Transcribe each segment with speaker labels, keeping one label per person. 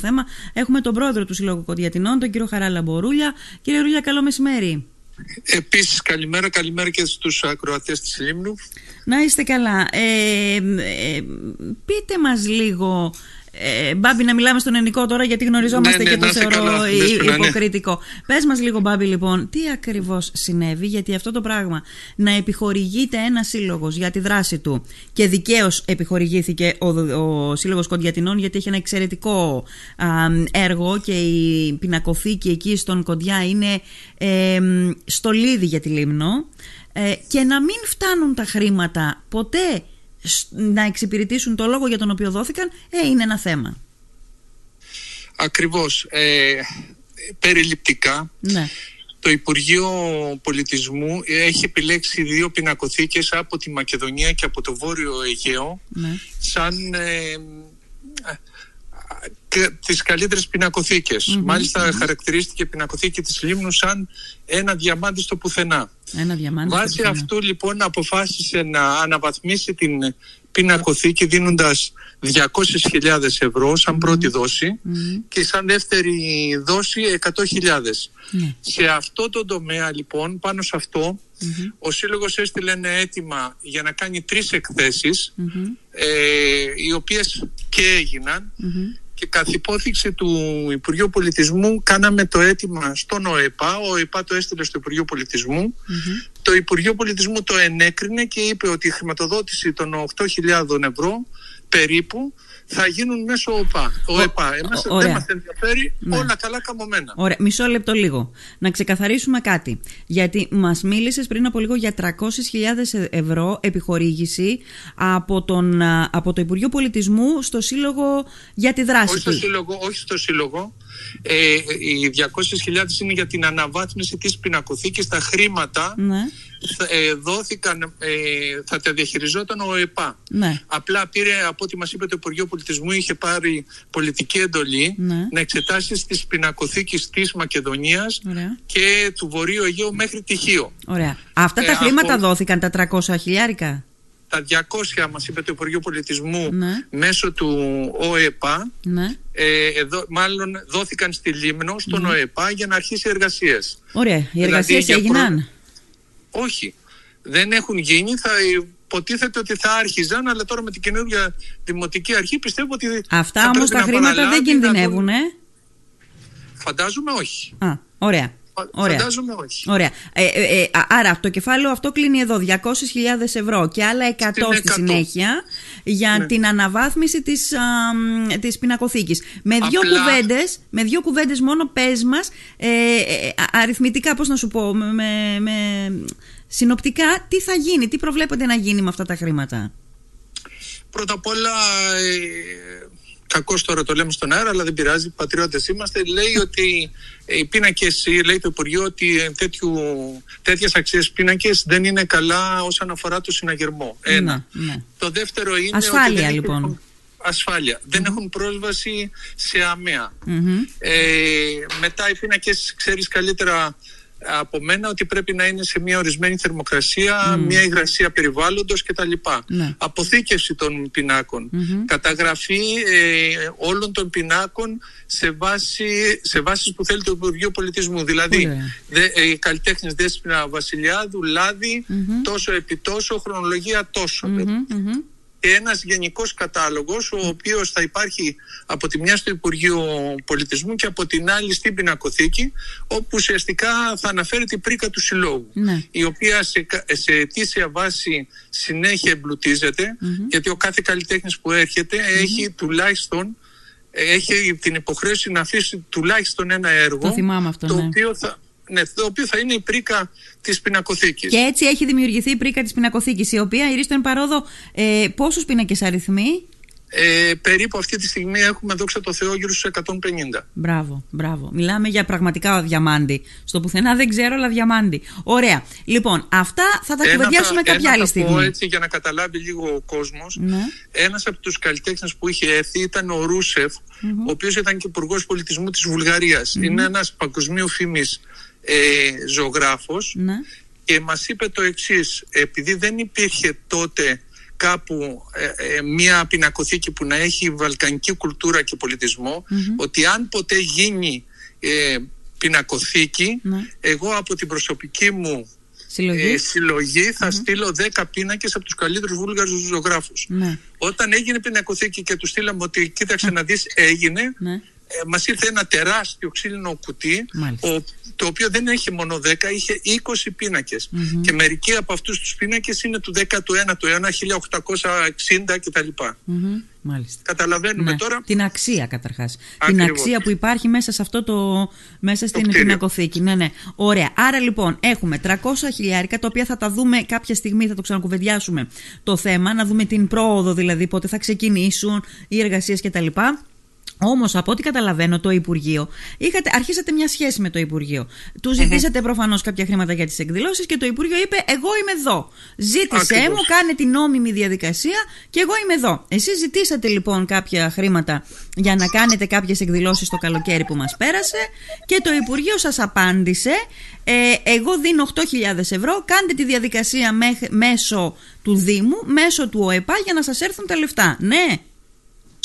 Speaker 1: θέμα. Έχουμε τον πρόεδρο του Συλλόγου Κοντιατινών, τον κύριο Χαράλα Μπορούλια. Κύριε Ρούλια, καλό μεσημέρι.
Speaker 2: Επίσης καλημέρα, καλημέρα και στους ακροατές της Λίμνου.
Speaker 1: Να είστε καλά. Ε, ε, πείτε μας λίγο ε, Μπάμπη, να μιλάμε στον ελληνικό τώρα, γιατί γνωριζόμαστε
Speaker 2: ναι,
Speaker 1: και
Speaker 2: ναι,
Speaker 1: το θεωρώ
Speaker 2: καλά,
Speaker 1: υ-
Speaker 2: δέσποινα, ναι.
Speaker 1: υποκριτικό. Πες μας λίγο, Μπάμπη, λοιπόν, τι ακριβώς συνέβη, γιατί αυτό το πράγμα να επιχορηγείται ένας σύλλογος για τη δράση του και δικαίως επιχορηγήθηκε ο, ο Σύλλογος Κοντιατινών, γιατί έχει ένα εξαιρετικό α, έργο και η πινακοθήκη εκεί στον Κοντιά είναι ε, στολίδι για τη Λίμνο. Ε, και να μην φτάνουν τα χρήματα ποτέ σ- να εξυπηρετήσουν το λόγο για τον οποίο δόθηκαν, ε, είναι ένα θέμα.
Speaker 2: Ακριβώς. Ε, περιληπτικά,
Speaker 1: Ναι.
Speaker 2: το Υπουργείο Πολιτισμού έχει επιλέξει δύο πινακοθήκες από τη Μακεδονία και από το Βόρειο Αιγαίο
Speaker 1: ναι.
Speaker 2: σαν ε, κα- τις καλύτερες πινακοθήκες. Μάλιστα χαρακτηρίστηκε η πινακοθήκη της Λίμνου σαν ένα διαμάντι στο πουθενά.
Speaker 1: Ένα διαμάντι.
Speaker 2: Βάσει
Speaker 1: στο πουθενά.
Speaker 2: αυτού λοιπόν αποφάσισε να αναβαθμίσει την πινακοθήκη δίνοντας 200.000 ευρώ σαν πρώτη δόση και σαν δεύτερη δόση 100.000.
Speaker 1: Ναι.
Speaker 2: Σε αυτό το τομέα λοιπόν, πάνω σε αυτό, ο Σύλλογος έστειλε ένα αίτημα για να κάνει τρεις εκθέσεις, ε, οι οποίες και έγιναν και καθ' υπόθηξη του Υπουργείου Πολιτισμού κάναμε το αίτημα στον ΟΕΠΑ, ο ΟΕΠΑ το έστειλε στο Υπουργείο Πολιτισμού, το Υπουργείο Πολιτισμού το ενέκρινε και είπε ότι η χρηματοδότηση των 8.000 ευρώ περίπου θα γίνουν μέσω ΟΕΠΑ. ΟΕΠΑ. Εμάς
Speaker 1: ωραία.
Speaker 2: δεν μας ενδιαφέρει
Speaker 1: Ναι.
Speaker 2: όλα καλά καμωμένα.
Speaker 1: Ωραία, μισό λεπτό λίγο. Να ξεκαθαρίσουμε κάτι. Γιατί μας μίλησες πριν από λίγο για 300.000 ευρώ επιχορήγηση από, τον, α, από το Υπουργείο Πολιτισμού στο Σύλλογο για τη δράση
Speaker 2: όχι στο
Speaker 1: του.
Speaker 2: σύλλογο, όχι στο σύλλογο. Ε, οι 200.000 είναι για την αναβάθμιση της πινακοθήκης. Τα χρήματα
Speaker 1: Ναι,
Speaker 2: θα- ε, δόθηκαν, ε, θα τα διαχειριζόταν ο ΕΠΑ.
Speaker 1: ναι.
Speaker 2: Απλά πήρε, από ό,τι μας είπε το Υπουργείο Πολιτισμού, είχε πάρει πολιτική εντολή
Speaker 1: Ναι.
Speaker 2: να εξετάσει τις πινακοθήκες της Μακεδονίας
Speaker 1: Ωραία.
Speaker 2: και του Βορείου Αιγαίου μέχρι τυχείο.
Speaker 1: Ωραία. Αυτά τα
Speaker 2: Ε,
Speaker 1: χρήματα
Speaker 2: από-
Speaker 1: δόθηκαν τα 300 χιλιάρικα;
Speaker 2: Τα 200 μας είπε το Υπουργείο Πολιτισμού
Speaker 1: Ναι.
Speaker 2: μέσω του ΟΕΠΑ
Speaker 1: Ναι.
Speaker 2: ε, εδώ, μάλλον δόθηκαν στη Λίμνο στον ΟΕΠΑ για να αρχίσει εργασίες.
Speaker 1: Ωραία. Οι
Speaker 2: Δηλαδή,
Speaker 1: εργασίες
Speaker 2: για
Speaker 1: έγιναν;
Speaker 2: Όχι, δεν έχουν γίνει, θα υποτίθεται ότι θα άρχιζαν, αλλά τώρα με την καινούργια δημοτική αρχή πιστεύω ότι
Speaker 1: Αυτά
Speaker 2: θα
Speaker 1: όμως
Speaker 2: πρέπει
Speaker 1: τα
Speaker 2: να
Speaker 1: χρήματα δεν
Speaker 2: παραλάβει, να
Speaker 1: κινδυνεύουν,
Speaker 2: δουν-
Speaker 1: ε.
Speaker 2: Φαντάζομαι όχι.
Speaker 1: Α, ωραία.
Speaker 2: Φα-
Speaker 1: Ωραία.
Speaker 2: Φαντάζομαι όχι.
Speaker 1: Ωραία. Ε, ε, ε, α- άρα το κεφάλαιο αυτό κλείνει εδώ 200.000 ευρώ και άλλα 100
Speaker 2: Στην
Speaker 1: στη
Speaker 2: 100.
Speaker 1: συνέχεια για
Speaker 2: Ναι.
Speaker 1: την αναβάθμιση της, α, μ, της πινακοθήκης. Με δύο,
Speaker 2: Απλά-
Speaker 1: κουβέντες, με δύο κουβέντες μόνο πες μας ε, ε, α- αριθμητικά πώς να σου πω με, με- με- συνοπτικά τι θα γίνει, τι προβλέπετε να γίνει με αυτά τα χρήματα;
Speaker 2: Πρώτα απ' όλα, ε, κακώς τώρα το λέμε στον αέρα, αλλά δεν πειράζει, πατριώτες είμαστε, λέει ότι ε, οι πίνακες, ε, λέει το Υπουργείο, ότι ε, τέτοιου, τέτοιες αξίες πίνακες δεν είναι καλά όσον αφορά το συναγερμό. Ένα.
Speaker 1: Ναι, ναι.
Speaker 2: Το δεύτερο είναι
Speaker 1: Ασφάλεια,
Speaker 2: ότι δεν
Speaker 1: λοιπόν.
Speaker 2: Έχουν, ασφάλεια. Δεν έχουν πρόσβαση σε αμαία.
Speaker 1: Μμμ.
Speaker 2: Ε, μετά οι πίνακες ξέρεις καλύτερα από μένα ότι πρέπει να είναι σε μια ορισμένη θερμοκρασία, μια υγρασία περιβάλλοντος κτλ.
Speaker 1: Ναι.
Speaker 2: Αποθήκευση των πινάκων. Καταγραφή ε, όλων των πινάκων σε, βάση, σε βάσεις που θέλει το Υπουργείο Πολιτισμού. Δηλαδή,
Speaker 1: Πολύ ωραία.
Speaker 2: δε, ε, οι καλλιτέχνες Δέσποινα Βασιλιάδου, Λάδι, τόσο επί τόσο, χρονολογία τόσο.
Speaker 1: Μμμ, μμμ.
Speaker 2: Και ένας γενικός κατάλογος ο οποίος θα υπάρχει από τη μια στο Υπουργείο Πολιτισμού και από την άλλη στην πινακοθήκη όπου ουσιαστικά θα αναφέρει την πρίκα του συλλόγου
Speaker 1: Ναι.
Speaker 2: η οποία σε, κα- σε αιτήσια βάση συνέχεια εμπλουτίζεται γιατί ο κάθε καλλιτέχνης που έρχεται έχει τουλάχιστον έχει την υποχρέωση να αφήσει τουλάχιστον ένα έργο
Speaker 1: Το θυμάμαι αυτό,
Speaker 2: το
Speaker 1: ναι.
Speaker 2: οποίο θα, ναι, το οποίο θα είναι η πρίκα της πινακοθήκης.
Speaker 1: Και έτσι έχει δημιουργηθεί η πρίκα της πινακοθήκης η οποία η Ρίστον Παρόδο ε, πόσους πίνακες αριθμεί;
Speaker 2: Ε, περίπου αυτή τη στιγμή έχουμε δόξα τω Θεώ γύρω στους 150.
Speaker 1: Μπράβο, μπράβο. Μιλάμε για πραγματικά διαμάντι. Στο πουθενά δεν ξέρω, αλλά διαμάντι. Ωραία. Λοιπόν, αυτά θα τα
Speaker 2: Ένα
Speaker 1: κουβεντιάσουμε
Speaker 2: θα-
Speaker 1: κάποια
Speaker 2: ένα
Speaker 1: άλλη
Speaker 2: θα πω
Speaker 1: στιγμή.
Speaker 2: έτσι για να καταλάβει λίγο ο κόσμος.
Speaker 1: Ναι.
Speaker 2: Ένας από τους καλλιτέχνες που είχε έρθει ήταν ο ρουσεφ ο οποίος ήταν και υπουργός πολιτισμού της βουλγαριας Είναι ένας παγκοσμίου φήμης ε, ζωγράφος
Speaker 1: Ναι.
Speaker 2: και μας είπε το εξής, επειδή δεν υπήρχε τότε κάπου ε, ε, μια πινακοθήκη που να έχει βαλκανική κουλτούρα και πολιτισμο ότι αν ποτέ γίνει ε, πινακοθήκη
Speaker 1: Ναι.
Speaker 2: εγώ από την προσωπική μου
Speaker 1: Συλλογή.
Speaker 2: ε, συλλογή θα στείλω 10 πίνακες από τους καλύτερους βούλγαρους ζωγράφους.
Speaker 1: Ναι.
Speaker 2: Όταν έγινε πινακοθήκη και τους στείλαμε ότι κοίταξε να δεις έγινε
Speaker 1: Ναι.
Speaker 2: Ε, μας ήρθε ένα τεράστιο ξύλινο κουτί
Speaker 1: Μάλιστα.
Speaker 2: ο, το οποίο δεν είχε μόνο 10, είχε 20 πινακες και μερικοί από αυτούς τους πίνακες είναι του 19ου αιώνα 1860 κτλ.
Speaker 1: Μμμ. Μάλιστα.
Speaker 2: Καταλαβαίνουμε
Speaker 1: Ναι.
Speaker 2: τώρα
Speaker 1: Την αξία καταρχάς. Την
Speaker 2: Ακριβώς.
Speaker 1: αξία που υπάρχει μέσα σε αυτό το. μέσα στην
Speaker 2: κτίριο.
Speaker 1: πινακοθήκη. Ναι, ναι. Ωραία. Άρα λοιπόν έχουμε 300 χιλιάρικα τα οποία θα τα δούμε κάποια στιγμή, θα το ξανακουβεντιάσουμε το θέμα, να δούμε την πρόοδο δηλαδή, πότε θα ξεκινήσουν οι εργασίες κτλ. Όμως, από ό,τι καταλαβαίνω, το Υπουργείο. Είχατε, αρχίσατε μια σχέση με το Υπουργείο. Του ζητήσατε προφανώς κάποια χρήματα για τις εκδηλώσεις και το Υπουργείο είπε: Εγώ είμαι εδώ. Ζήτησέ
Speaker 2: Ακριβώς.
Speaker 1: μου, κάνε την νόμιμη διαδικασία και εγώ είμαι εδώ. Εσείς ζητήσατε λοιπόν κάποια χρήματα για να κάνετε κάποιες εκδηλώσεις το καλοκαίρι που μας πέρασε και το Υπουργείο σας απάντησε ε, εγώ δίνω 8.000 ευρώ, κάντε τη διαδικασία μέχ- μέσω του Δήμου, μέσω του ΟΕΠΑ για να σας έρθουν τα λεφτά. Ναι.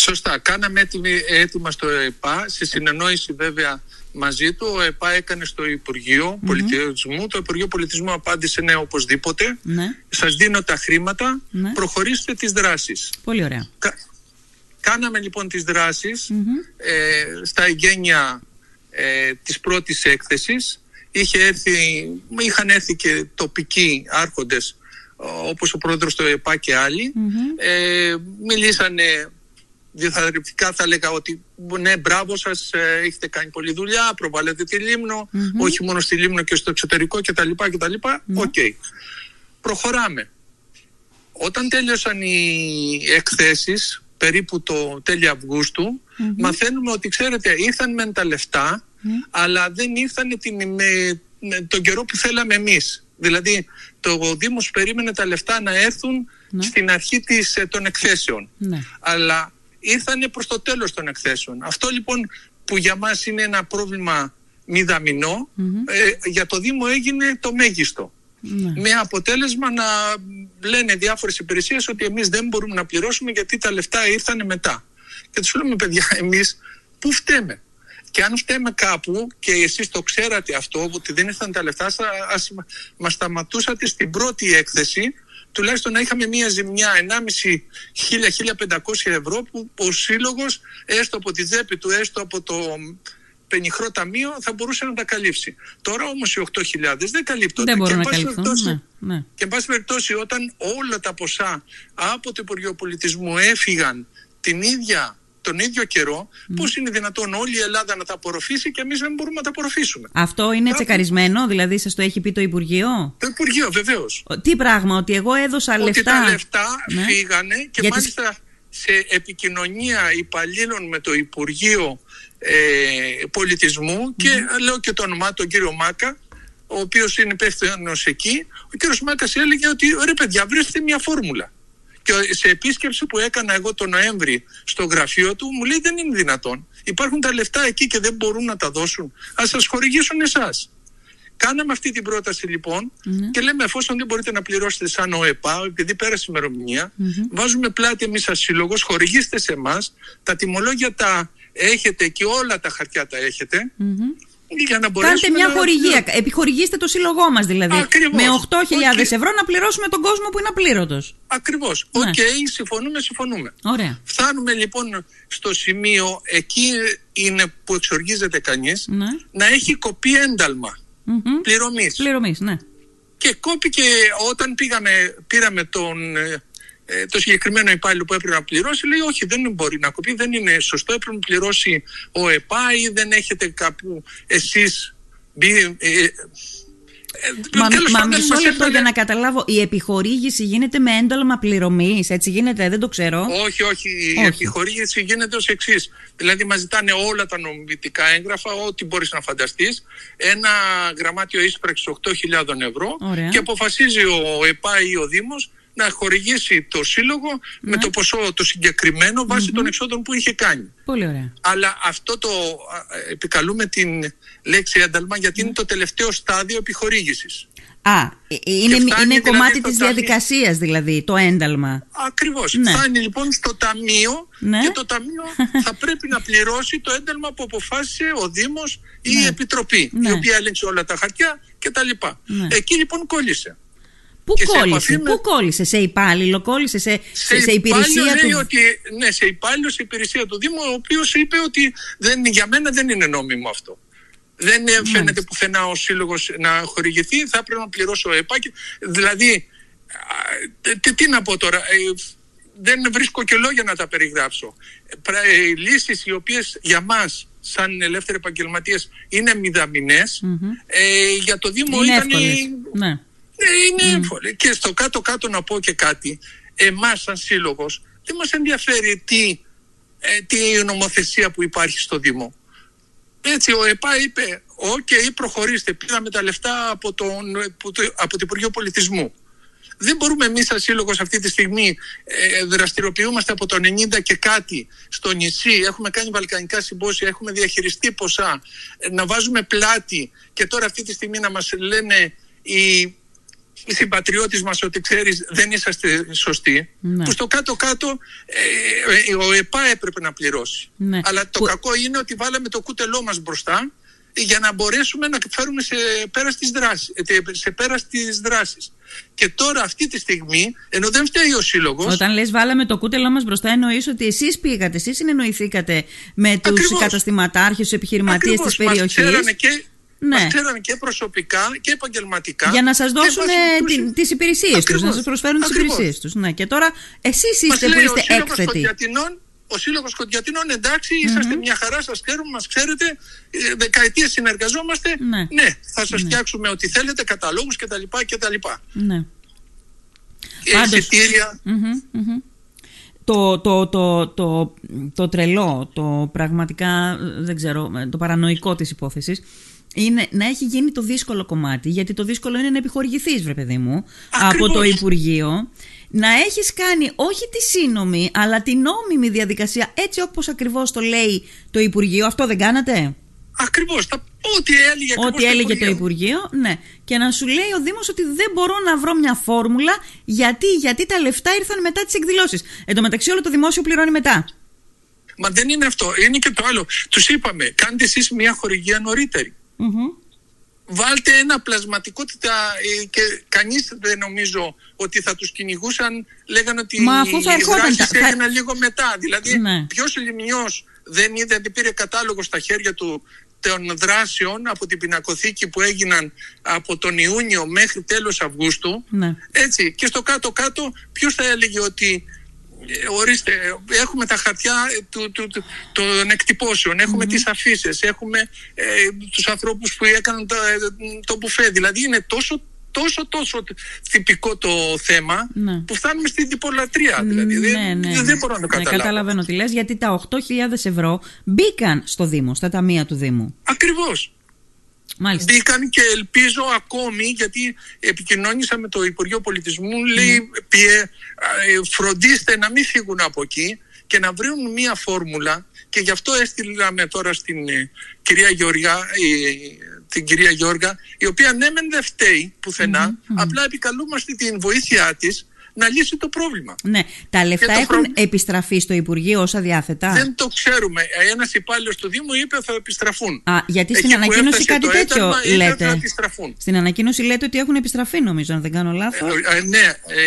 Speaker 2: Σωστά. Κάναμε έτοιμη, έτοιμα στο ΕΠΑ, σε συνεννόηση βέβαια μαζί του. Ο ΕΠΑ έκανε στο υπουργειο Πολιτισμού. Το Υπουργείο Πολιτισμού απάντησε ναι, οπωσδήποτε.
Speaker 1: Ναι.
Speaker 2: Σας δίνω τα χρήματα,
Speaker 1: Ναι.
Speaker 2: προχωρήστε τις δράσεις.
Speaker 1: Πολύ ωραία.
Speaker 2: Κα- Κάναμε λοιπόν τις δράσεις ε, στα εγκαίνια ε, της πρώτης έκθεσης. Είχε έρθει, είχαν έρθει και τοπικοί άρχοντες ο- όπως ο πρόεδρος του ΕΠΑ και άλλοι. Ε, μιλήσανε ενθαρρυντικά θα έλεγα ότι ναι μπράβο σας ε, έχετε κάνει πολλή δουλειά προβάλλετε τη Λήμνο όχι μόνο στη Λήμνο και στο εξωτερικό κτλ. κτλ. Οκ. Προχωράμε. Όταν τέλειωσαν οι εκθέσεις περίπου το τέλη Αυγούστου μαθαίνουμε ότι ξέρετε ήρθαν μεν τα λεφτά αλλά δεν ήρθαν την, με, με τον καιρό που θέλαμε εμείς. Δηλαδή το Δήμος περίμενε τα λεφτά να έρθουν στην αρχή της, ε, των εκθέσεων.
Speaker 1: Ναι.
Speaker 2: Αλλά ήρθανε προς το τέλος των εκθέσεων. Αυτό λοιπόν που για μας είναι ένα πρόβλημα μηδαμινό, ε, για το Δήμο έγινε το μέγιστο.
Speaker 1: Ναι.
Speaker 2: Με αποτέλεσμα να λένε διάφορες υπηρεσίες ότι εμείς δεν μπορούμε να πληρώσουμε γιατί τα λεφτά ήρθανε μετά. Και τους λέμε παιδιά εμείς πού φταίμε; Και αν φταίμε κάπου και εσείς το ξέρατε αυτό ότι δεν ήρθαν τα λεφτά σας, ας μας σταματούσατε στην πρώτη έκθεση τουλάχιστον να είχαμε μία ζημιά 1.500-1.500 ευρώ που ο σύλλογος έστω από τη ΔΕΠΗ του έστω από το πενιχρό ταμείο θα μπορούσε να τα καλύψει. Τώρα όμως οι 8.000 δεν καλύπτονται.
Speaker 1: Δεν μπορούν
Speaker 2: Και,
Speaker 1: να
Speaker 2: εν πάση
Speaker 1: καλυφθούν.
Speaker 2: περιπτώσει,
Speaker 1: Ναι. Ναι.
Speaker 2: και εν πάση περιπτώσει όταν όλα τα ποσά από το Υπουργείο Πολιτισμού έφυγαν την ίδια, τον ίδιο καιρό, πώς είναι δυνατόν όλη η Ελλάδα να τα απορροφήσει και εμείς δεν μπορούμε να τα απορροφήσουμε.
Speaker 1: Αυτό είναι
Speaker 2: Κάπου-
Speaker 1: τσεκαρισμένο, δηλαδή σας το έχει πει το Υπουργείο;
Speaker 2: Το Υπουργείο βεβαίως.
Speaker 1: Ο- Τι πράγμα, ότι εγώ έδωσα
Speaker 2: Ότι
Speaker 1: λεφτά;
Speaker 2: τα λεφτά
Speaker 1: Ναι.
Speaker 2: φύγανε και
Speaker 1: Για τις-
Speaker 2: μάλιστα σε επικοινωνία υπαλλήλων με το Υπουργείο ε, Πολιτισμού και λέω και το όνομά του, τον κύριο Μάκα, ο οποίος είναι υπεύθυνος εκεί, ο κύριος Μάκας έλεγε ότι ρε παιδιά βρέστε μια φόρμουλα. Και σε επίσκεψη που έκανα εγώ τον Νοέμβρη στο γραφείο του, μου λέει δεν είναι δυνατόν. Υπάρχουν τα λεφτά εκεί και δεν μπορούν να τα δώσουν. Ας σας χορηγήσουν εσάς. Κάναμε αυτή την πρόταση λοιπόν και λέμε εφόσον δεν μπορείτε να πληρώσετε σαν ΟΕΠΑ, επειδή πέρασε η ημερομηνία, βάζουμε πλάτη εμείς σαν σύλλογος, χορηγήστε σε εμάς, τα τιμολόγια τα έχετε και όλα τα χαρτιά τα έχετε, για να μπορέσουμε
Speaker 1: Κάντε μια
Speaker 2: να-
Speaker 1: χορηγία. Επιχορηγήστε το σύλλογό μας δηλαδή.
Speaker 2: Ακριβώς.
Speaker 1: Με 8.000
Speaker 2: Οκ.
Speaker 1: ευρώ να πληρώσουμε τον κόσμο που είναι απλήρωτος.
Speaker 2: Ακριβώς.
Speaker 1: Ναι.
Speaker 2: Οκ, συμφωνούμε, συμφωνούμε.
Speaker 1: Ωραία.
Speaker 2: Φτάνουμε λοιπόν στο σημείο, εκεί είναι που εξοργίζεται κανείς,
Speaker 1: Ναι.
Speaker 2: να έχει κοπεί ένταλμα
Speaker 1: Μμμ.
Speaker 2: πληρωμής.
Speaker 1: Πληρωμής, ναι.
Speaker 2: Και κόπηκε όταν πήγαμε, πήραμε τον, ε, ε, το συγκεκριμένο υπάλληλο που έπρεπε να πληρώσει, λέει όχι δεν μπορεί να κοπεί, δεν είναι σωστό, έπρεπε να πληρώσει ο ΕΠΑ ή δεν έχετε κάπου εσείς μπει... Ε, ε,
Speaker 1: Μα,
Speaker 2: τέλος
Speaker 1: μα
Speaker 2: πάντων,
Speaker 1: μισό
Speaker 2: μας
Speaker 1: λεπτό
Speaker 2: έπαιρνε-
Speaker 1: για να καταλάβω. Η επιχορήγηση γίνεται με ένταλμα πληρωμής. Έτσι γίνεται, δεν το ξέρω.
Speaker 2: Όχι, όχι. Η
Speaker 1: Όχι.
Speaker 2: επιχορήγηση γίνεται ως εξής. Δηλαδή, μας ζητάνε όλα τα νομιτικά έγγραφα, ό,τι μπορείς να φανταστείς. Ένα γραμμάτιο ίσπραξης 8.000 ευρώ
Speaker 1: Ωραία.
Speaker 2: και αποφασίζει ο ΕΠΑ ή ο Δήμος να χορηγήσει το σύλλογο με
Speaker 1: Ναι.
Speaker 2: το ποσό το συγκεκριμένο βάσει των εξόδων που είχε κάνει.
Speaker 1: Πολύ ωραία.
Speaker 2: Αλλά αυτό το α, επικαλούμε την λέξη ένταλμα γιατί είναι το τελευταίο στάδιο επιχορήγησης.
Speaker 1: Α, ε, ε, είναι,
Speaker 2: Και φτάνει
Speaker 1: είναι
Speaker 2: δηλαδή
Speaker 1: κομμάτι
Speaker 2: στο
Speaker 1: της
Speaker 2: ταμείο.
Speaker 1: διαδικασίας δηλαδή, το ένταλμα.
Speaker 2: Ακριβώς.
Speaker 1: Ναι.
Speaker 2: Φτάνει λοιπόν στο ταμείο
Speaker 1: Ναι.
Speaker 2: και το ταμείο θα πρέπει να πληρώσει το ένταλμα που αποφάσισε ο Δήμος ή
Speaker 1: Ναι.
Speaker 2: η Επιτροπή
Speaker 1: Ναι.
Speaker 2: η οποία έλεγξε όλα τα χαρτιά κτλ.
Speaker 1: Ναι.
Speaker 2: Εκεί λοιπόν κόλλησε.
Speaker 1: Πού
Speaker 2: Και σε
Speaker 1: κόλλησε,
Speaker 2: επαφή με-
Speaker 1: πού κόλλησε, σε υπάλληλο, κόλλησε, σε, σε, σε υπηρεσία
Speaker 2: υπάλληλο λέει
Speaker 1: του.
Speaker 2: ότι, ναι, σε υπάλληλο σε υπηρεσία του Δήμου, ο οποίος είπε ότι δεν, για μένα δεν είναι νόμιμο αυτό. Δεν ε, φαίνεται πουθενά ο σύλλογος να χορηγηθεί, θα πρέπει να πληρώσω ΕΠΑ. και- Δηλαδή, α, τι, τι να πω τώρα, ε, δεν βρίσκω και λόγια να τα περιγράψω. Ε, πρα- ε, λύσεις οι οποίες για μας σαν ελεύθεροι επαγγελματίες είναι μηδαμινές, ε, για το Δήμο
Speaker 1: Είναι
Speaker 2: ήταν
Speaker 1: εύκολες. Ναι.
Speaker 2: Ναι, είναι εύκολο. Και στο κάτω-κάτω να πω και κάτι. Εμάς σαν σύλλογος δεν μας ενδιαφέρει τι, ε, τι νομοθεσία που υπάρχει στο Δήμο. Έτσι ο ΕΠΑ είπε «ΟΚ, προχωρήστε, πήραμε τα λεφτά από, τον, που το- από το Υπουργείο Πολιτισμού». Δεν μπορούμε εμείς σαν σύλλογος αυτή τη στιγμή ε, δραστηριοποιούμαστε από το 90 και κάτι στο νησί, έχουμε κάνει βαλκανικά συμπόσια, έχουμε διαχειριστεί ποσά, ε, να βάζουμε πλάτη και τώρα αυτή τη στιγμή να μας λένε οι, οι συμπατριώτες μας ότι ξέρεις δεν είσαστε σωστοί,
Speaker 1: Ναι.
Speaker 2: που στο κάτω-κάτω ε, ε, ο ΕΠΑ έπρεπε να πληρώσει.
Speaker 1: Ναι.
Speaker 2: Αλλά το
Speaker 1: Που-
Speaker 2: κακό είναι ότι βάλαμε το κούτελό μας μπροστά για να μπορέσουμε να φέρουμε σε πέρας στις δράσεις. ε, Σε πέρας στις δράσεις. Και τώρα αυτή τη στιγμή, ενώ δεν φταίει ο σύλλογος,
Speaker 1: Όταν λες βάλαμε το κούτελό μας μπροστά εννοείς ότι εσείς πήγατε, εσείς συνεννοηθήκατε με τους
Speaker 2: Ακριβώς.
Speaker 1: καταστηματάρχες, τους επιχειρηματίες
Speaker 2: ακριβώς,
Speaker 1: της
Speaker 2: μας
Speaker 1: περιοχής;
Speaker 2: ξέρανε και,
Speaker 1: Ναι.
Speaker 2: μας ξέρανε και προσωπικά και επαγγελματικά.
Speaker 1: για να σας
Speaker 2: και
Speaker 1: δώσουν
Speaker 2: βάσει
Speaker 1: ε,
Speaker 2: του-
Speaker 1: την- τις υπηρεσίες τους, να
Speaker 2: Ακριβώς.
Speaker 1: σας προσφέρουν τις
Speaker 2: Ακριβώς.
Speaker 1: υπηρεσίες τους. Ναι. Και τώρα εσείς
Speaker 2: Μας
Speaker 1: είστε που
Speaker 2: λέει ο
Speaker 1: είστε
Speaker 2: Σύλλογος
Speaker 1: έκθετοι.
Speaker 2: Κοντιατινών, ο Σύλλογος Κοντιατινών, εντάξει, είσαστε μια χαρά, σας ξέρουμε, μας ξέρετε, ε, δεκαετίες συνεργαζόμαστε,
Speaker 1: Ναι.
Speaker 2: θα σας φτιάξουμε ό,τι θέλετε, καταλόγους κτλ. κτλ.
Speaker 1: Ναι.
Speaker 2: Ε,
Speaker 1: Πάντως-
Speaker 2: Εισιτήρια,
Speaker 1: Μμμ, μμμ. Το, το, το, το, το τρελό, το πραγματικά, ε, δεν ξέρω, ε, το παρανοϊκό της υπόθεσης είναι να έχει γίνει το δύσκολο κομμάτι, γιατί το δύσκολο είναι να επιχορηγηθείς, βρε παιδί μου, από το
Speaker 2: Ακριβώς.
Speaker 1: Υπουργείο, να έχεις κάνει όχι τη σύνομη, αλλά την νόμιμη διαδικασία, έτσι όπως ακριβώς το λέει το Υπουργείο. Αυτό δεν κάνατε;
Speaker 2: ακριβώς, τα, ό,τι έλεγε ακριβώς
Speaker 1: Ό,τι έλεγε το Υπουργείο, ναι. Και να σου λέει ο Δήμος ότι δεν μπορώ να βρω μια φόρμουλα γιατί, γιατί τα λεφτά ήρθαν μετά τις εκδηλώσεις. Εν τω μεταξύ όλο το δημόσιο πληρώνει μετά.
Speaker 2: Μα δεν είναι αυτό, είναι και το άλλο. Τους είπαμε, κάντε εσείς μια χορηγία νωρίτερη.
Speaker 1: Μμμ.
Speaker 2: Βάλτε ένα πλασματικότητα ε, και κανείς δεν νομίζω ότι θα τους κυνηγούσαν. Λέγανε ότι
Speaker 1: Μα αφού θα
Speaker 2: οι
Speaker 1: ερχόταν
Speaker 2: δράσεις
Speaker 1: τα- θα-
Speaker 2: έγιναν λίγο μετά. Δηλαδή
Speaker 1: Ναι.
Speaker 2: ποιος λιμνιός δεν είδε ότι πήρε κατάλογο στα χέρια του των δράσεων από την πινακοθήκη που έγιναν από τον Ιούνιο μέχρι τέλος Αυγούστου.
Speaker 1: Ναι.
Speaker 2: Έτσι. Και στο κάτω-κάτω ποιος θα έλεγε ότι ε, ορίστε, ε, έχουμε τα χαρτιά ε, του, του, του- των εκτυπώσεων, έχουμε τις αφήσει, έχουμε ε, τους ανθρώπους που έκαναν το, ε, το μπουφέ. Δηλαδή είναι τόσο τόσο τόσο τυπικό το θέμα
Speaker 1: Ναι.
Speaker 2: που φτάνουμε στην διπολατρία. Δηλαδή δεν,
Speaker 1: ναι, ναι,
Speaker 2: δεν
Speaker 1: ναι.
Speaker 2: μπορώ να το
Speaker 1: Ναι,
Speaker 2: καταλάβω.
Speaker 1: καταλαβαίνω τι λες, γιατί τα 8.000 ευρώ μπήκαν στο Δήμο, στα ταμεία του Δήμου.
Speaker 2: Ακριβώς.
Speaker 1: Μάλιστα.
Speaker 2: Μπήκαν και ελπίζω ακόμη γιατί επικοινώνησα με το Υπουργείο Πολιτισμού λέει πιε, ε, φροντίστε να μην φύγουν από εκεί και να βρουν μία φόρμουλα και γι' αυτό έστειλαμε τώρα στην ε, κυρία Γεωργιά ε, την κυρία Γιώργα η οποία ναι μεν δεν φταίει πουθενα, απλά επικαλούμαστε την βοήθειά της να λύσει το πρόβλημα.
Speaker 1: Ναι. Τα λεφτά
Speaker 2: το
Speaker 1: έχουν
Speaker 2: πρόβλημα-
Speaker 1: επιστραφεί στο Υπουργείο ως αδιάθετα.
Speaker 2: Δεν το ξέρουμε. Ένας υπάλληλος του Δήμου είπε θα επιστραφούν.
Speaker 1: Α, γιατί στην
Speaker 2: Εκεί που
Speaker 1: ανακοίνωση
Speaker 2: έφτασε
Speaker 1: κάτι
Speaker 2: το
Speaker 1: τέτοιο
Speaker 2: ένταλμα, είπε
Speaker 1: λέτε.
Speaker 2: Θα επιστραφούν.
Speaker 1: Στην ανακοίνωση λέτε ότι έχουν επιστραφεί, νομίζω, αν δεν κάνω λάθος.
Speaker 2: Ε, ε, ναι, ε,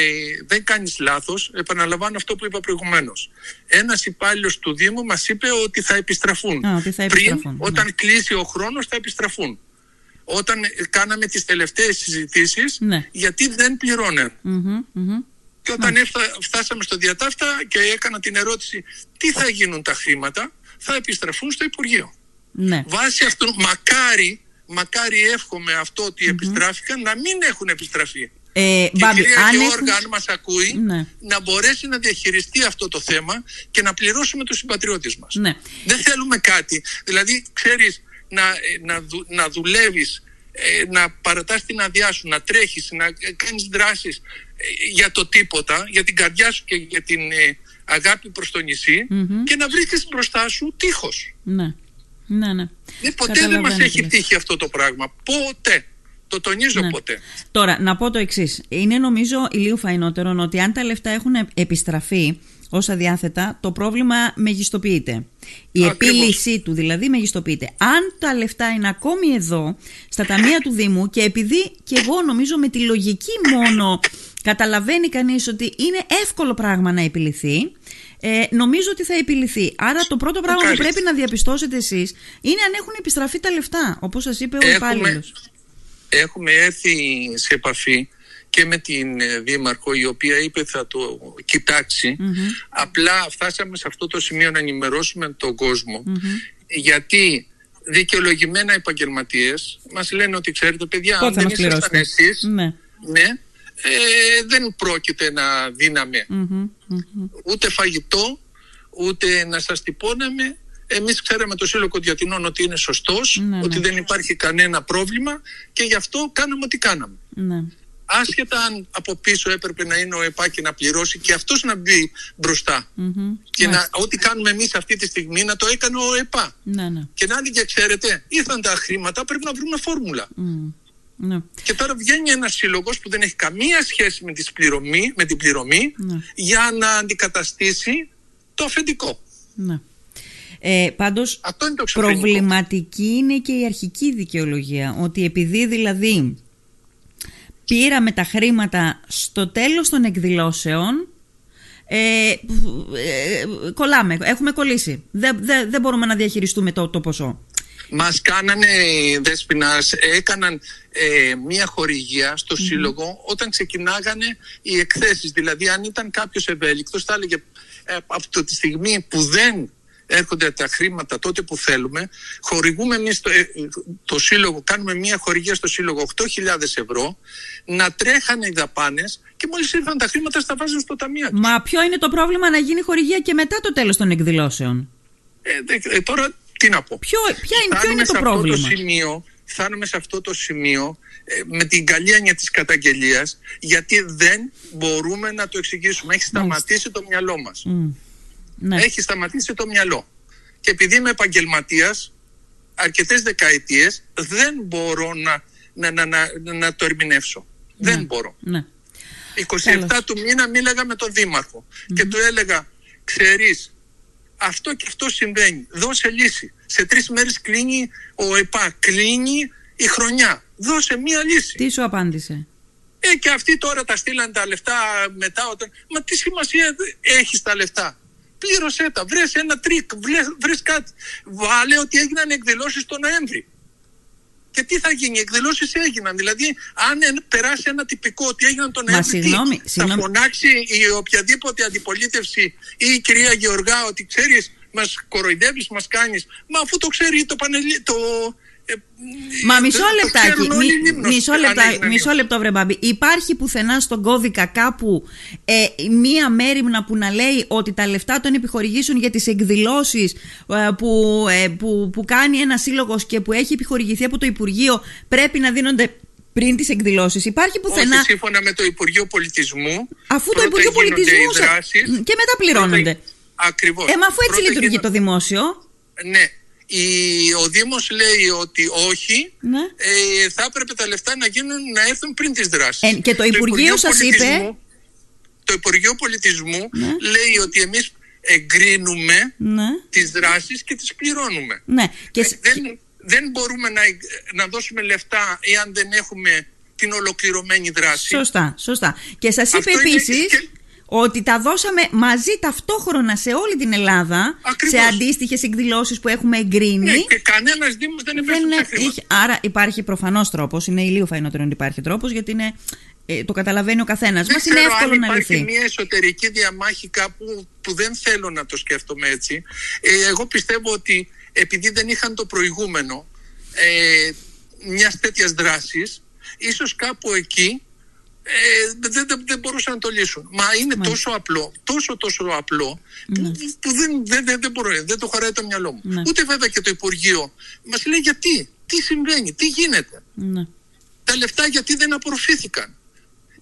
Speaker 2: δεν κάνεις λάθος. Επαναλαμβάνω αυτό που είπα προηγουμένως. Ένας υπάλληλος του Δήμου μας είπε ότι θα επιστραφούν.
Speaker 1: Α, ότι θα επιστραφούν,
Speaker 2: Πριν,
Speaker 1: ναι.
Speaker 2: όταν κλείσει ο χρόνος, θα επιστραφούν. Όταν ε, κάναμε τις τελευταίες συζητήσεις,
Speaker 1: Ναι.
Speaker 2: γιατί δεν πληρώνε.
Speaker 1: Μμμ, μμμ.
Speaker 2: Και όταν έφτα- φτάσαμε στο διατάφτα και έκανα την ερώτηση τι θα γίνουν τα χρήματα, θα επιστραφούν στο Υπουργείο.
Speaker 1: Ναι.
Speaker 2: Βάσει αυτού, μακάρι, μακάρι εύχομαι αυτό ότι επιστράφηκαν να μην έχουν επιστραφεί.
Speaker 1: Ε,
Speaker 2: Και η
Speaker 1: Μπάμπη,
Speaker 2: κυρία
Speaker 1: αν
Speaker 2: Γεώργα,
Speaker 1: έχουν-
Speaker 2: αν μας ακούει,
Speaker 1: Ναι.
Speaker 2: να μπορέσει να διαχειριστεί αυτό το θέμα και να πληρώσουμε τους συμπατριώτες μας.
Speaker 1: Ναι.
Speaker 2: Δεν θέλουμε κάτι. Δηλαδή, ξέρεις, να, να, δου, να δουλεύεις ε, να παρατάς την αδειά σου, να τρέχεις, να κάνεις δράσεις ε, για το τίποτα, για την καρδιά σου και για την ε, αγάπη προς το νησι και να βρίσκεις μπροστά σου τείχος.
Speaker 1: Ναι. Ναι, ναι.
Speaker 2: ποτέ δεν μας έχει τύχει αυτό το πράγμα. Ποτέ. Το τονίζω ναι. ποτέ.
Speaker 1: Τώρα, να πω το εξής. Είναι νομίζω ηλίου φαϊνότερο ότι αν τα λεφτά έχουν επιστραφεί όσα διάθετα, το πρόβλημα μεγιστοποιείται. Η επίλυσή του δηλαδή μεγιστοποιείται. Αν τα λεφτά είναι ακόμη εδώ, στα ταμεία του Δήμου και επειδή και εγώ νομίζω με τη λογική μόνο καταλαβαίνει κανείς ότι είναι εύκολο πράγμα να επιληθεί, ε, νομίζω ότι θα επιληθεί. Άρα το πρώτο πράγμα που πρέπει να διαπιστώσετε εσείς είναι αν έχουν επιστραφεί τα λεφτά, όπως σας είπε ο υπάλληλος.
Speaker 2: Έχουμε έρθει σε επαφή και με την ε, Δήμαρχο η οποία είπε θα το κοιταξει Απλά φτάσαμε σε αυτό το σημείο να ενημερώσουμε τον κοσμο γιατί δικαιολογημένα επαγγελματίες μας λένε ότι ξέρετε παιδιά αν δεν ήσασταν εσείς ναι. ναι ε, δεν πρόκειται να διναμε ούτε φαγητό ούτε να σας τυπώναμε εμείς ξέραμε το Σύλλογο Διατηνών ότι είναι σωστός, ναι, ότι ναι. δεν υπάρχει κανένα πρόβλημα και γι' αυτό κάναμε ό,τι κάναμε. Ναι. Άσχετα αν από πίσω έπρεπε να είναι ο ΕΠΑ και να πληρώσει και αυτός να μπει μπροστα Και να, ό,τι κάνουμε εμείς αυτή τη στιγμή να το έκανε ο ΕΠΑ. Ναι, ναι. Και να και ξέρετε, ήρθαν τα χρήματα, πρέπει να βρούμε φόρμουλα. Ναι. Και τώρα βγαίνει ένας σύλλογος που δεν έχει καμία σχέση με, πληρωμή, με την πληρωμή ναι. για να αντικαταστήσει το αφεντικό.
Speaker 1: Ναι. Ε, πάντως προβληματική είναι και η αρχική δικαιολογία ότι επειδή δηλαδή πήραμε τα χρήματα στο τέλος των εκδηλώσεων ε, ε, κολλάμε, έχουμε κολλήσει. Δεν, δεν, δεν μπορούμε να διαχειριστούμε το, το ποσό.
Speaker 2: Μας κάνανε, Δέσποινας, έκαναν ε, μία χορηγία στο σύλλογο όταν ξεκινάγανε οι εκθέσεις. Δηλαδή αν ήταν κάποιος ευέλικτος θα έλεγε ε, από τη στιγμή που δεν έρχονται τα χρήματα τότε που θέλουμε. Χορηγούμε εμείς το, ε, το σύλλογο, κάνουμε μια χορηγία στο σύλλογο 8.000 ευρώ, να τρέχανε οι δαπάνες και μόλις ήρθαν τα χρήματα στα βάζουν στο ταμείο.
Speaker 1: Μα ποιο είναι το πρόβλημα να γίνει χορηγία και μετά το τέλος των εκδηλώσεων;
Speaker 2: Ε, ε, τώρα τι να πω.
Speaker 1: Ποιο, ποια είναι, ποιο είναι το πρόβλημα.
Speaker 2: Αυτό το σημείο, φτάνουμε σε αυτό το σημείο ε, με την καλή έννοια της καταγγελίας γιατί δεν μπορούμε να το εξηγήσουμε. Έχει σταματήσει το μυαλό μας. Ναι. Έχει σταματήσει το μυαλό. Και επειδή είμαι επαγγελματίας, αρκετές δεκαετίες δεν μπορώ να, να, να, να, να το ερμηνεύσω. Ναι. Δεν μπορώ. Ναι. 27 του μήνα μίλαγα με τον δημαρχο και του έλεγα, ξέρεις, αυτό και αυτό συμβαίνει. Δώσε λύση. Σε τρεις μέρες κλείνει ο ΕΠΑ, κλείνει η χρονιά. Δώσε μία λύση.
Speaker 1: Τι σου απάντησε;
Speaker 2: Ε, και αυτοί τώρα τα στείλαν τα λεφτά μετά. Όταν... Μα τι σημασία έχεις τα λεφτά; Πλήρωσέ τα. Βρες ένα τρικ, βρες κάτι. Βάλε ότι έγιναν εκδηλώσεις το Νοέμβρη. Και τι θα γίνει, οι εκδηλώσεις έγιναν. Δηλαδή, αν περάσει ένα τυπικό ότι έγιναν τον Νοέμβρη, συγγνώμη, θα φωνάξει η οποιαδήποτε αντιπολίτευση ή η κυρία Γεωργά ότι ξέρεις, μας κοροϊδεύεις, μας κάνεις. Μα αφού το ξέρει το, πανελί, το,
Speaker 1: ε, Μα μισό λεπτάκι, μισό, λεπτά, μισό λεπτό βρε Μπάμπη. Υπάρχει πουθενά στον κώδικα κάπου ε, μία μέρημνα που να λέει ότι τα λεφτά των επιχορηγήσεων για τις εκδηλώσεις ε, που, ε, που, που κάνει ένας σύλλογος και που έχει επιχορηγηθεί από το Υπουργείο πρέπει να δίνονται πριν τις εκδηλώσεις. Υπάρχει πουθενά.
Speaker 2: Όχι, σύμφωνα με το Υπουργείο Πολιτισμού.
Speaker 1: Αφού το Υπουργείο Πολιτισμού. Και μετά πληρώνονται.
Speaker 2: Ακριβώς.
Speaker 1: Ε, μα αφού έτσι λειτουργεί το δημόσιο.
Speaker 2: Ναι, η, ο Δήμος λέει ότι όχι, ναι. ε, θα έπρεπε τα λεφτά να, γίνουν, να έρθουν πριν τις δράσεις.
Speaker 1: Ε, και το, Υπουργείο, σας είπε...
Speaker 2: Το Υπουργείο Πολιτισμού ναι. λέει ότι εμείς εγκρίνουμε ναι. τις δράσεις και τις πληρώνουμε.
Speaker 1: Ναι. Και...
Speaker 2: Ε, δεν, δεν μπορούμε να, να δώσουμε λεφτά εάν δεν έχουμε την ολοκληρωμένη δράση.
Speaker 1: Σωστά, σωστά. Και σας είπε επίσης ότι τα δώσαμε μαζί ταυτόχρονα σε όλη την Ελλάδα σε αντίστοιχες εκδηλώσεις που έχουμε εγκρίνει. Ναι,
Speaker 2: και κανένας Δήμος δεν επέστρεψε
Speaker 1: Άρα υπάρχει προφανώς τρόπος. Είναι ηλίου φαϊνότερο ότι υπάρχει τρόπος, γιατί είναι, ε, το καταλαβαίνει ο καθένας μας. Είναι εύκολο να λυθεί.
Speaker 2: Υπάρχει μια εσωτερική διαμάχη κάπου που δεν θέλω να το σκέφτομαι έτσι. Ε, εγώ πιστεύω ότι επειδή δεν είχαν το προηγούμενο ε, μιας τέτοιας δράσης, ίσως κάπου εκεί ε, δεν, δεν, δεν μπορούσαν να το λύσουν. Μα είναι τόσο απλό, τόσο τόσο απλό, ναι. που, δεν, δεν, δεν, δεν, μπορώ, δεν το χωράει το μυαλό μου. Ναι. Ούτε βέβαια και το Υπουργείο. Μας λέει γιατί, τι συμβαίνει, τι γίνεται.
Speaker 1: Ναι.
Speaker 2: Τα λεφτά γιατί δεν απορροφήθηκαν.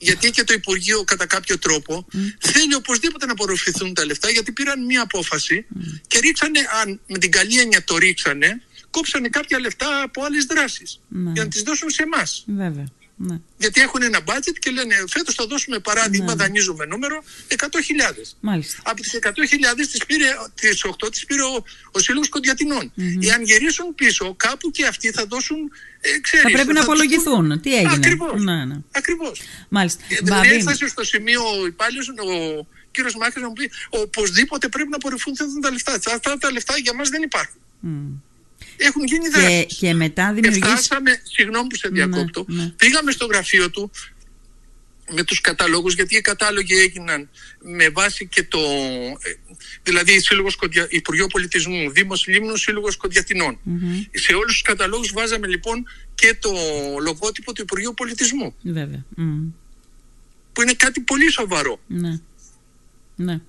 Speaker 2: Γιατί και το Υπουργείο κατά κάποιο τρόπο θέλει οπωσδήποτε να απορροφηθούν τα λεφτά γιατί πήραν μία απόφαση και ρίξανε, αν με την καλή έννοια το ρίξανε, κόψανε κάποια λεφτά από άλλες δράσεις
Speaker 1: Ναι.
Speaker 2: για να τις δώσουν σε εμάς.
Speaker 1: Βέβαια. Ναι.
Speaker 2: Γιατί έχουν ένα budget και λένε φέτος θα δώσουμε παράδειγμα,
Speaker 1: Ναι.
Speaker 2: δανείζουμε νούμερο 100.000.
Speaker 1: Μάλιστα.
Speaker 2: Από τις 100.000 τις πήρε, τις 8 τις πήρε ο, ο Σύλλογος Κοντιατινών. Εάν γυρίσουν πίσω, κάπου και αυτοί θα δώσουν, ε, ξέρεις,
Speaker 1: Θα πρέπει να
Speaker 2: τους
Speaker 1: απολογηθούν.
Speaker 2: πούν-
Speaker 1: Τι έγινε;
Speaker 2: Ακριβώς.
Speaker 1: Ναι, ναι.
Speaker 2: Ακριβώς.
Speaker 1: Μάλιστα.
Speaker 2: Ε, Δηλαδή
Speaker 1: Μπάμπη,
Speaker 2: έφτασε στο σημείο ο υπάλληλος, ο κύριος Μάκης να μου πει οπωσδήποτε πρέπει να απορριφθούν τα λεφτά. Αυτά τα λεφτά για μας δεν υπάρχουν.
Speaker 1: μ.
Speaker 2: Έχουν γίνει
Speaker 1: και,
Speaker 2: δράσεις.
Speaker 1: και μετά
Speaker 2: Και
Speaker 1: δημιουργήσει.
Speaker 2: φτάσαμε, συγγνώμη που σε διακόπτω,
Speaker 1: ναι.
Speaker 2: πήγαμε στο γραφείο του με τους καταλόγους, γιατί οι κατάλογοι έγιναν με βάση και το, ε, δηλαδή Σύλλογος Κοντια, Υπουργείο Πολιτισμού, Δήμος Λίμνος, Σύλλογος Κοντιατινών. Σε όλους τους καταλόγους βάζαμε λοιπόν και το λογότυπο του Υπουργείου Πολιτισμού,
Speaker 1: Βέβαια. μ.
Speaker 2: που είναι κάτι πολύ σοβαρό.
Speaker 1: Ναι. Ναι.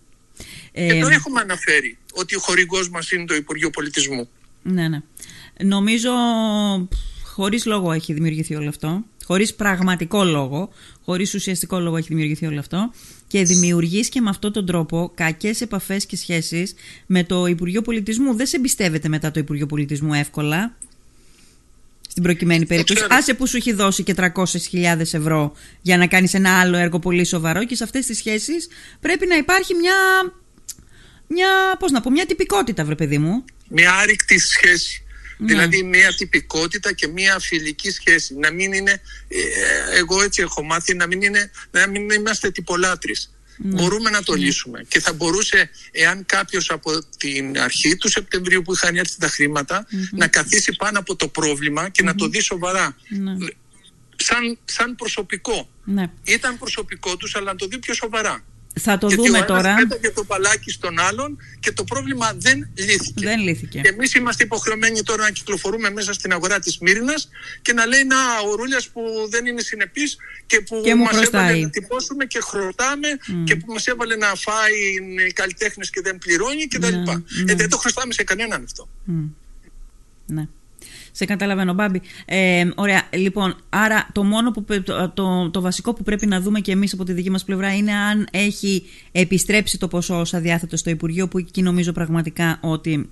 Speaker 2: Και
Speaker 1: Ε,
Speaker 2: το έχουμε αναφέρει, ότι ο χορηγός μας είναι το Υπουργείο Πολιτισμού.
Speaker 1: Ναι, ναι. Νομίζω χωρίς λόγο έχει δημιουργηθεί όλο αυτό. Χωρίς πραγματικό λόγο, χωρίς ουσιαστικό λόγο έχει δημιουργηθεί όλο αυτό. Και δημιουργείς και με αυτόν τον τρόπο κακές επαφές και σχέσεις με το Υπουργείο Πολιτισμού. Δεν σε εμπιστεύεται μετά το Υπουργείο Πολιτισμού εύκολα. Στην προκειμένη περίπτωση.
Speaker 2: ξέρω.
Speaker 1: Άσε που σου έχει δώσει και 300.000 ευρώ για να κάνεις ένα άλλο έργο πολύ σοβαρό και σε αυτές τις σχέσεις πρέπει να υπάρχει μια, μια, πώς να πω, μια τυπικότητα βρε παιδί μου.
Speaker 2: Μια άρρηκτη σχέση.
Speaker 1: Ναι.
Speaker 2: Δηλαδή μια τυπικότητα και μια φιλική σχέση. Να μην είναι, ε, εγώ έτσι έχω μάθει, να μην, είναι, να μην είμαστε τυπολάτρεις.
Speaker 1: Ναι.
Speaker 2: Μπορούμε να το λύσουμε. Και θα μπορούσε, εάν κάποιος από την αρχή του Σεπτεμβρίου που είχαν έρθει τα χρηματα να καθίσει πάνω από το πρόβλημα και να το δει σοβαρά.
Speaker 1: Ναι.
Speaker 2: Σαν, σαν προσωπικό.
Speaker 1: Ναι.
Speaker 2: Ήταν προσωπικό τους, αλλά να το δει πιο σοβαρά.
Speaker 1: Θα το
Speaker 2: Γιατί
Speaker 1: δούμε
Speaker 2: ο ένας
Speaker 1: τώρα.
Speaker 2: πέταγε το μπαλάκι στον άλλον και το πρόβλημα δεν λύθηκε.
Speaker 1: Δεν λύθηκε.
Speaker 2: Και εμείς είμαστε υποχρεωμένοι τώρα να κυκλοφορούμε μέσα στην αγορά της Μύρινας και να λέει Να, ο Ρούλιας που δεν είναι συνεπής και που
Speaker 1: Και μου
Speaker 2: μας
Speaker 1: χρωστάει.
Speaker 2: έβαλε να τυπώσουμε και χρωστάμε και που μας έβαλε να φάει οι καλλιτέχνες και δεν πληρώνει κτλ.
Speaker 1: Ναι, ναι.
Speaker 2: Ε, δεν το χρωστάμε σε κανέναν αυτό.
Speaker 1: Μμ. Ναι. Σε καταλαβαίνω, Μπάμπη. Ε, ωραία. Λοιπόν, άρα το μόνο που πε- το, το, το βασικό που πρέπει να δούμε και εμείς από τη δική μας πλευρά είναι αν έχει επιστρέψει το ποσό ως αδιάθετο στο Υπουργείο, που εκεί νομίζω πραγματικά ότι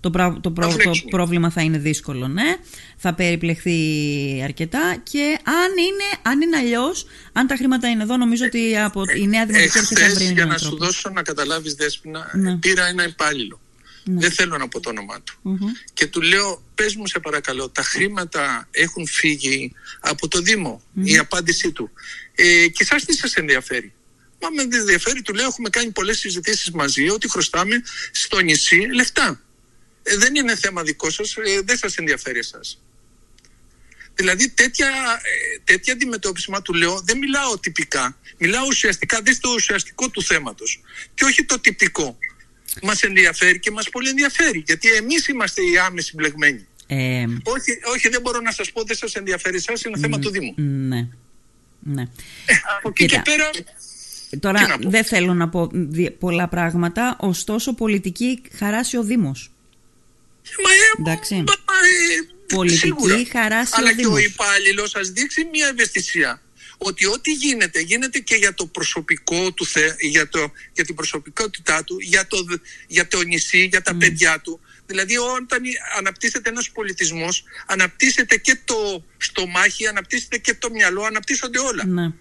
Speaker 1: το, πρα- το, προ-
Speaker 2: Θα
Speaker 1: το
Speaker 2: φλέξουμε.
Speaker 1: πρόβλημα θα είναι δύσκολο, ναι. Θα περιπλεχθεί αρκετά και αν είναι, αν είναι αλλιώς, αν τα χρήματα είναι εδώ, νομίζω ότι από η νέα δημοτική αρχή θα
Speaker 2: Εχθές,
Speaker 1: βρει
Speaker 2: για
Speaker 1: έναν
Speaker 2: να σου
Speaker 1: τρόπο.
Speaker 2: δώσω να καταλάβεις Δέσποινα,
Speaker 1: Ναι.
Speaker 2: πήρα ένα υπάλληλο.
Speaker 1: Ναι.
Speaker 2: Δεν θέλω να πω το όνομά του.
Speaker 1: Μμμ.
Speaker 2: Και του λέω, πες μου σε παρακαλώ, τα χρήματα έχουν φύγει από το Δήμο. Η απάντησή του. Ε, και εσάς τι σας ενδιαφέρει; Μα με δεν ενδιαφέρει, του λέω, έχουμε κάνει πολλές συζητήσεις μαζί ότι χρωστάμε στο νησί λεφτά. Ε, δεν είναι θέμα δικό σας, ε, δεν σας ενδιαφέρει εσάς. Δηλαδή τέτοια, ε, τέτοια αντιμετώπιση, μα του λέω, δεν μιλάω τυπικά. Μιλάω ουσιαστικά, δεις το ουσιαστικό του θέματος. Και όχι το τυπικό. Μας ενδιαφέρει και μας πολύ ενδιαφέρει. Γιατί εμείς είμαστε οι άμεση μπλεγμένοι.
Speaker 1: Ε,
Speaker 2: Όχι, όχι, δεν μπορώ να σας πω, δεν σας ενδιαφέρει εσάς, είναι θέμα του Δήμου.
Speaker 1: ναι. Ναι.
Speaker 2: Ε, από εκεί
Speaker 1: Κοίτα.
Speaker 2: και πέρα, Τι
Speaker 1: Τώρα
Speaker 2: να πω.
Speaker 1: δεν θέλω να πω δι- πολλά πράγματα, ωστόσο πολιτική χαράσει ο Δήμος.
Speaker 2: μα, ε,
Speaker 1: Εντάξει.
Speaker 2: μα, ε,
Speaker 1: Πολιτική
Speaker 2: σίγουρα.
Speaker 1: χαράσει
Speaker 2: Αλλά
Speaker 1: ο
Speaker 2: και ο
Speaker 1: Δήμος.
Speaker 2: υπάλληλος σας δείξει μια ευαισθησία. Ότι ό,τι γίνεται, γίνεται και για το προσωπικό του, θε, για, το, για την προσωπικότητά του, για το, για το νησί, για τα παιδιά του. Δηλαδή όταν αναπτύσσεται ένας πολιτισμός, αναπτύσσεται και το στομάχι, αναπτύσσεται και το μυαλό, αναπτύσσονται όλα.
Speaker 1: Ναι.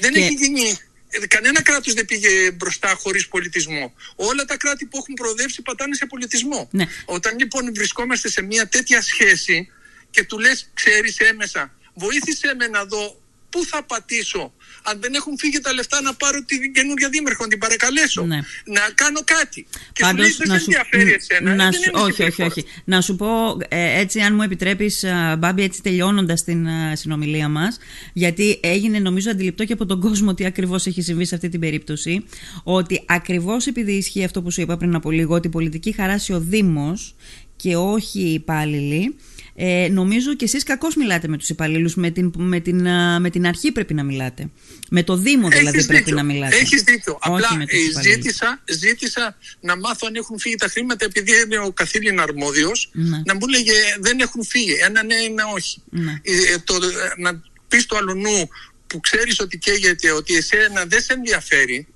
Speaker 2: Δεν
Speaker 1: Και-
Speaker 2: έχει γίνει. ε, Κανένα κράτος δεν πήγε μπροστά χωρίς πολιτισμό. Όλα τα κράτη που έχουν προοδεύσει πατάνε σε πολιτισμό.
Speaker 1: Ναι.
Speaker 2: Όταν λοιπόν βρισκόμαστε σε μια τέτοια σχέση και του λες ξέρεις έμεσα βοήθησέ με να δω πού θα πατήσω; Αν δεν έχουν φύγει τα λεφτά να πάρω την καινούργια δήμαρχο, να την παρακαλέσω.
Speaker 1: Ναι.
Speaker 2: Να κάνω κάτι. Και
Speaker 1: Πάντως,
Speaker 2: σου λέει δεν σε ενδιαφέρει εσένα.
Speaker 1: να
Speaker 2: δεν
Speaker 1: σου-
Speaker 2: είμαι
Speaker 1: όχι, όχι,
Speaker 2: συμπεριφορά.
Speaker 1: όχι. Να σου πω ε, έτσι, αν μου επιτρέπεις, α, Μπάμπη, έτσι τελειώνοντας την α, συνομιλία μας, γιατί έγινε νομίζω αντιληπτό και από τον κόσμο τι ακριβώς έχει συμβεί σε αυτή την περίπτωση, ότι ακριβώς επειδή ισχύει αυτό που σου είπα πριν από λίγο, ότι η πολιτική χαράσει ο Δήμος και όχι οι υπάλληλοι, Ε, νομίζω και εσείς κακώς μιλάτε με τους υπαλλήλους, με την, με, την, με την αρχή πρέπει να μιλάτε. Με το Δήμο δηλαδή πρέπει να μιλάτε.
Speaker 2: Έχεις δίκιο. Απλά ε, ζήτησα, ζήτησα να μάθω αν έχουν φύγει τα χρήματα επειδή είναι ο καθήλυν αρμόδιος ναι. να μου λέγε δεν έχουν φύγει. Ένα ναι, ένα όχι. Ναι. Ε, το, να πεις το αλλονού που ξέρεις ότι καίγεται, ότι εσένα δεν σε ενδιαφέρει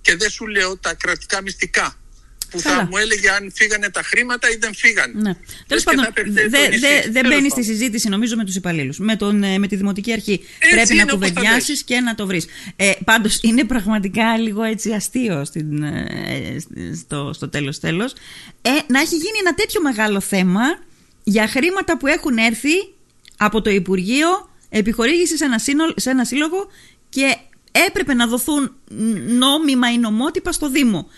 Speaker 2: και δεν σου λέω τα κρατικά μυστικά που θα μου έλεγε αν φύγανε τα χρήματα ή δεν φύγανε. Ναι.
Speaker 1: Τέλος πάντων, δεν δε, δε μπαίνει στη συζήτηση νομίζω με τους υπαλλήλους. Με, ε, με τη Δημοτική Αρχή. Πρέπει να κουβεντιάσεις και να το βρεις. Ε, Πάντως είναι πραγματικά λίγο έτσι αστείο στην, ε, στο, στο τέλος τέλος. Ε, να έχει γίνει ένα τέτοιο μεγάλο θέμα για χρήματα που έχουν έρθει από το Υπουργείο επιχορήγησης σε ένα, σε ένα σύλλογο και έπρεπε να δοθούν νόμιμα ή νομότυπα στο Δήμο.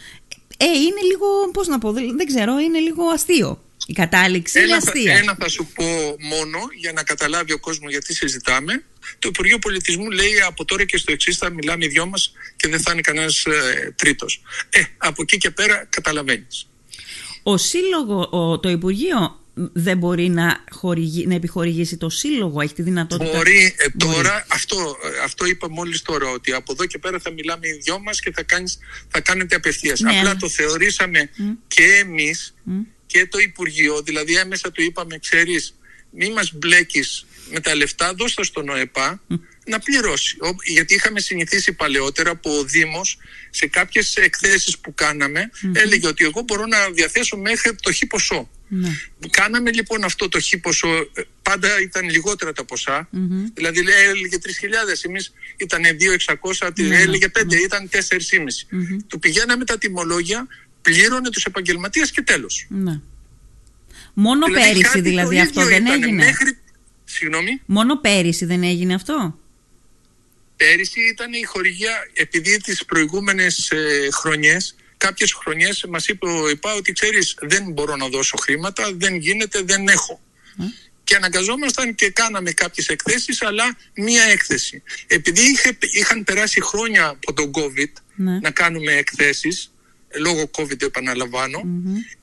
Speaker 1: Ε, είναι λίγο, πώς να πω, δεν ξέρω, είναι λίγο αστείο. Η κατάληξη
Speaker 2: ένα,
Speaker 1: είναι αστεία.
Speaker 2: Ένα θα σου πω μόνο για να καταλάβει ο κόσμος γιατί συζητάμε. Το Υπουργείο Πολιτισμού λέει από τώρα και στο εξής θα μιλάμε οι δυο μας και δεν θα είναι κανένας ε, τρίτος. Ε, από εκεί και πέρα καταλαβαίνεις.
Speaker 1: Ο σύλλογο, το Υπουργείο δεν μπορεί να, χορηγεί, να επιχορηγήσει το σύλλογο, έχει τη δυνατότητα.
Speaker 2: Μπορεί, ε, τώρα, Αυτό, αυτό είπα μόλις τώρα, ότι από εδώ και πέρα θα μιλάμε οι δυο μας και θα, κάνεις, θα κάνετε απευθείας. Ναι, Απλά το θεωρήσαμε και εμείς και το Υπουργείο, δηλαδή έμεσα του είπαμε, ξέρεις, μη μας μπλέκεις με τα λεφτά, δώστα στον ΟΕΠΑ να πληρώσει. Γιατί είχαμε συνηθίσει παλαιότερα που ο Δήμος σε κάποιες εκθέσεις που κάναμε έλεγε ότι εγώ μπορώ να διαθέσω μέχρι το χ ποσό. Ναι. Κάναμε λοιπόν αυτό το χ ποσό, ε, πάντα ήταν λιγότερα τα ποσά, mm-hmm. δηλαδή έλεγε 3.000, εμείς ήταν 2.600, ναι, έλεγε 5, ναι. ήταν 4.500. Mm-hmm. Του πηγαίναμε τα τιμολόγια, πλήρωνε τους επαγγελματίες και τέλος. Ναι.
Speaker 1: Μόνο δηλαδή, πέρυσι δηλαδή αυτό δεν έγινε;
Speaker 2: Μέχρι... Συγγνώμη.
Speaker 1: Μόνο πέρυσι δεν έγινε αυτό;
Speaker 2: Πέρυσι ήταν η χορηγία, επειδή τις προηγούμενες ε, χρονιές κάποιες χρονιές μας είπε ο ΕΠΑ ότι ξέρεις δεν μπορώ να δώσω χρήματα, δεν γίνεται, δεν έχω. Και αναγκαζόμασταν και κάναμε κάποιες εκθέσεις, αλλά μία έκθεση. Επειδή είχε, είχαν περάσει χρόνια από τον COVID ναι. να κάνουμε εκθέσεις, λόγω COVID επαναλαμβάνω,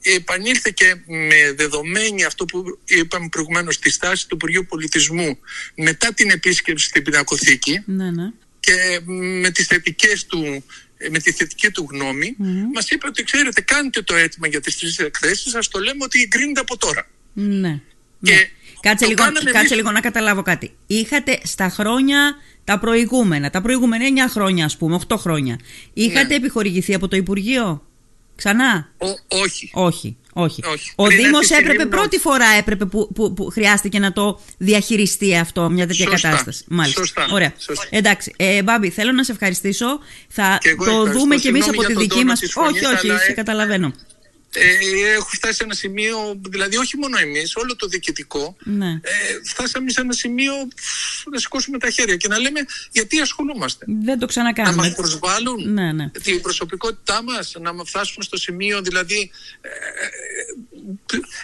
Speaker 2: επανήλθε και με δεδομένη αυτό που είπαμε προηγουμένως στη στάση του Υπουργείου Πολιτισμού μετά την επίσκεψη στην Πινακοθήκη ναι, ναι. και με τις θετικές του ε, με τη θετική του γνώμη, mm. μας είπε ότι ξέρετε, κάνετε το αίτημα για τις τρεις εκθέσεις, σας το λέμε ότι εγκρίνεται από τώρα.
Speaker 1: Ναι. Και ναι. Κάτσε, λίγο, κάτσε λίγο να καταλάβω κάτι. Είχατε στα χρόνια τα προηγούμενα, τα προηγούμενα 9 χρόνια, ας πούμε, 8 χρόνια, είχατε ναι. επιχορηγηθεί από το Υπουργείο; Ξανά;
Speaker 2: όχι.
Speaker 1: Όχι. Όχι. Ο Δήμος έπρεπε πρώτη φορά έπρεπε που, που, που, χρειάστηκε να το διαχειριστεί αυτό, μια τέτοια κατάσταση. Μάλιστα.
Speaker 2: Σωστά.
Speaker 1: Ωραία.
Speaker 2: Σωστά.
Speaker 1: Εντάξει. Ε, Μπάμπη, θέλω να σε ευχαριστήσω. Θα το δούμε κι εμείς από τη δική μα. Όχι, όχι, σε ε, καταλαβαίνω
Speaker 2: ε, έχω φτάσει σε ένα σημείο, δηλαδή όχι μόνο εμείς, όλο το διοικητικό, ναι. ε, φτάσαμε σε ένα σημείο να σηκώσουμε τα χέρια και να λέμε γιατί ασχολούμαστε;
Speaker 1: Δεν το ξανακάνουμε.
Speaker 2: Να μας προσβάλλουν
Speaker 1: ναι, ναι.
Speaker 2: την προσωπικότητά μας, να φτάσουμε στο σημείο δηλαδή ε,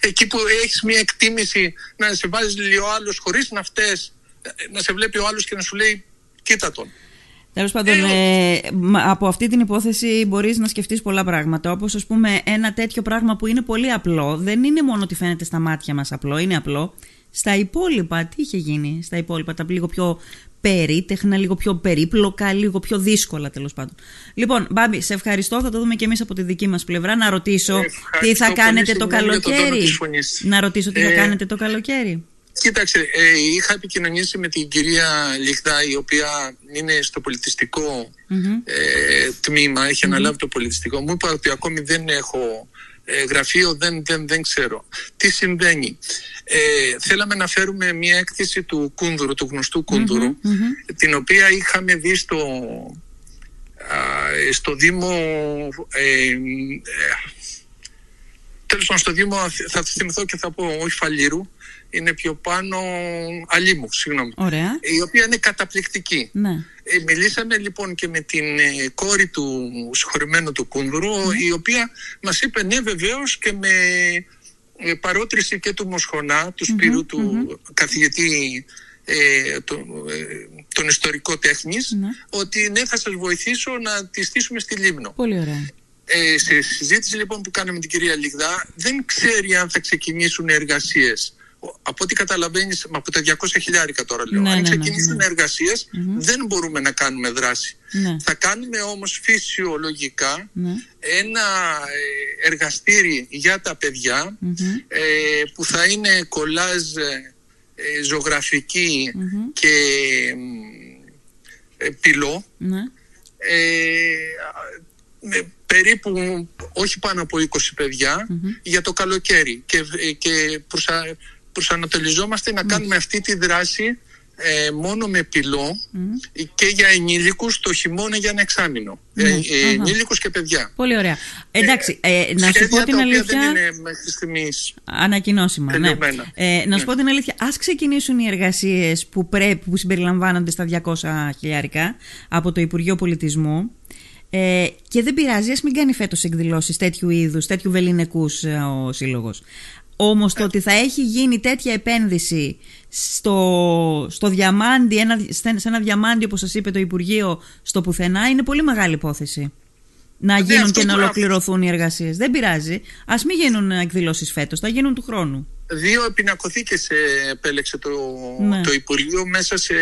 Speaker 2: ε, εκεί που έχεις μια εκτίμηση να σε βάζεις λίγο άλλος χωρίς να φταίς, ε, να σε βλέπει ο άλλος και να σου λέει κοίτα τον.
Speaker 1: Τέλος πάντων, ε, ε από αυτή την υπόθεση μπορείς να σκεφτείς πολλά πράγματα. Όπως, ας πούμε, ένα τέτοιο πράγμα που είναι πολύ απλό. Δεν είναι μόνο ότι φαίνεται στα μάτια μας απλό, είναι απλό. Στα υπόλοιπα, τι είχε γίνει στα υπόλοιπα, τα λίγο πιο περίτεχνα, λίγο πιο περίπλοκα, λίγο πιο δύσκολα τέλος πάντων. Λοιπόν, Μπάμπη, σε ευχαριστώ. Θα το δούμε και εμείς από τη δική μας πλευρά. Να ρωτήσω τι θα κάνετε το καλοκαίρι. Να ρωτήσω τι θα ε, κάνετε το καλοκαίρι.
Speaker 2: Κοίταξε, ε, είχα επικοινωνήσει με την κυρία Λιχτά, η οποία είναι στο πολιτιστικο ε, τμήμα, έχει αναλάβει το πολιτιστικό. Μου είπα ότι ακόμη δεν έχω ε, γραφείο, δεν, δεν, δεν ξέρω. Τι συμβαίνει; Ε, θέλαμε να φέρουμε μια έκθεση του Κούνδουρου, του γνωστού κουνδουρου την οποία είχαμε δει στο, στο Δήμο... Ε, τέλος πάντων, στο Δήμο θα θυμηθώ και θα πω όχι Φαλήρου, είναι πιο πάνω αλίμου, συγγνώμη.
Speaker 1: Ωραία.
Speaker 2: Η οποία είναι καταπληκτική.
Speaker 1: Ναι.
Speaker 2: Ε, μιλήσαμε λοιπόν και με την ε, κόρη του συγχωρημένου του Κούνδουρου, ναι. η οποία μας είπε ναι βεβαίως και με ε, παρότριση και του Μοσχονά, του σπυρου του καθηγητή ε, το, τον ιστορικό τέχνης, ναι. ότι ναι θα σας βοηθήσω να τη στήσουμε στη Λίμνο.
Speaker 1: Πολύ ωραία.
Speaker 2: Ε, σε συζήτηση λοιπόν που κάναμε με την κυρία Λιγδά δεν ξέρει αν θα ξεκινήσουν εργασίες από ό,τι καταλαβαίνεις, από τα 200 χιλιάρικα τώρα λέω,
Speaker 1: Ναι,
Speaker 2: αν
Speaker 1: ναι, ναι,
Speaker 2: ξεκινήσουν
Speaker 1: ναι.
Speaker 2: εργασίες, δεν μπορούμε να κάνουμε δράση.
Speaker 1: Ναι.
Speaker 2: Θα κάνουμε όμως φυσιολογικά
Speaker 1: Ναι.
Speaker 2: ένα ε, εργαστήρι για τα παιδιά ε, που θα είναι κολάζ ε, ε, ζωγραφική και ε, πυλό
Speaker 1: Ναι.
Speaker 2: ε, με περίπου όχι πάνω από 20 παιδια για το καλοκαίρι και, ε, και προσα, προσανατολιζόμαστε να κάνουμε αυτή τη δράση ε, μόνο με πυλό και για ενήλικους το χειμώνα για ένα εξάμηνο. Ε, ε, ενήλικους και παιδιά.
Speaker 1: Πολύ ωραία. Εντάξει, ε, να σου
Speaker 2: Σχέδια
Speaker 1: πω την
Speaker 2: τα οποία
Speaker 1: αλήθεια.
Speaker 2: δεν είναι μέχρι στιγμής
Speaker 1: Ανακοινώσιμα, ναι.
Speaker 2: Τελειωμένα.
Speaker 1: Ε, να σου
Speaker 2: Ναι.
Speaker 1: πω την αλήθεια, ας ξεκινήσουν οι εργασίες που, πρέπει, που συμπεριλαμβάνονται στα 200 χιλιάρικα από το Υπουργείο Πολιτισμού ε, και δεν πειράζει, ας μην κάνει φέτος εκδηλώσεις τέτοιου είδους, τέτοιου βεληνικούς ε, ο Σύλλογος. Όμως το ότι θα έχει γίνει τέτοια επένδυση στο, στο διαμάντι, ένα, σε ένα διαμάντι όπως σας είπε το Υπουργείο στο πουθενά είναι πολύ μεγάλη υπόθεση. Να γίνουν
Speaker 2: Ναι, αυτό
Speaker 1: και να
Speaker 2: που-
Speaker 1: ολοκληρωθούν οι εργασίες. Δεν πειράζει. Ας μην γίνουν εκδηλώσεις φέτος, θα γίνουν του χρόνου.
Speaker 2: Δύο πινακοθήκες ε, επέλεξε το,
Speaker 1: Ναι.
Speaker 2: το Υπουργείο μέσα σε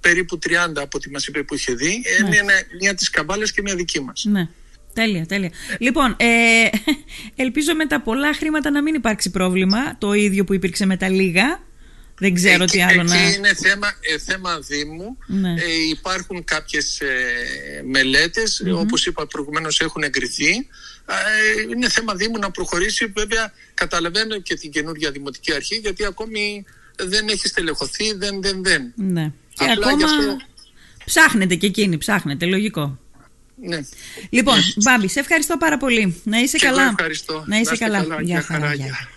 Speaker 2: περίπου 30 από ό,τι μας είπε που είχε δει.
Speaker 1: Ναι.
Speaker 2: Είναι μια της Καμπάλας και μια δική μας.
Speaker 1: Ναι. Τέλεια, τέλεια. Λοιπόν, ε, ελπίζω με τα πολλά χρήματα να μην υπάρξει πρόβλημα. Το ίδιο που υπήρξε με τα λίγα. Δεν ξέρω
Speaker 2: εκεί,
Speaker 1: τι άλλο
Speaker 2: εκεί
Speaker 1: να.
Speaker 2: είναι θέμα, ε, θέμα Δήμου.
Speaker 1: Ναι.
Speaker 2: Ε, υπάρχουν κάποιες ε, μελετες όπως είπα προηγουμένως έχουν εγκριθεί. Ε, είναι θέμα Δήμου να προχωρήσει. Βέβαια καταλαβαίνω και την καινούργια Δημοτική Αρχή γιατί ακόμη δεν έχει στελεχωθεί, δεν, δεν, δεν.
Speaker 1: Ναι. Και
Speaker 2: Απλά
Speaker 1: ακόμα
Speaker 2: γι' αυτό-
Speaker 1: ψάχνετε και εκείνη, ψάχνετε, λογικό.
Speaker 2: Ναι.
Speaker 1: Λοιπόν, Μπάμπη, σε ευχαριστώ πάρα πολύ. Να είσαι
Speaker 2: Και εγώ
Speaker 1: καλά.
Speaker 2: ευχαριστώ.
Speaker 1: Να είσαι
Speaker 2: Να είστε
Speaker 1: καλά.
Speaker 2: καλά.
Speaker 1: Γεια
Speaker 2: Γεια
Speaker 1: χαρά,
Speaker 2: χαρά,
Speaker 1: γεια.
Speaker 2: γεια.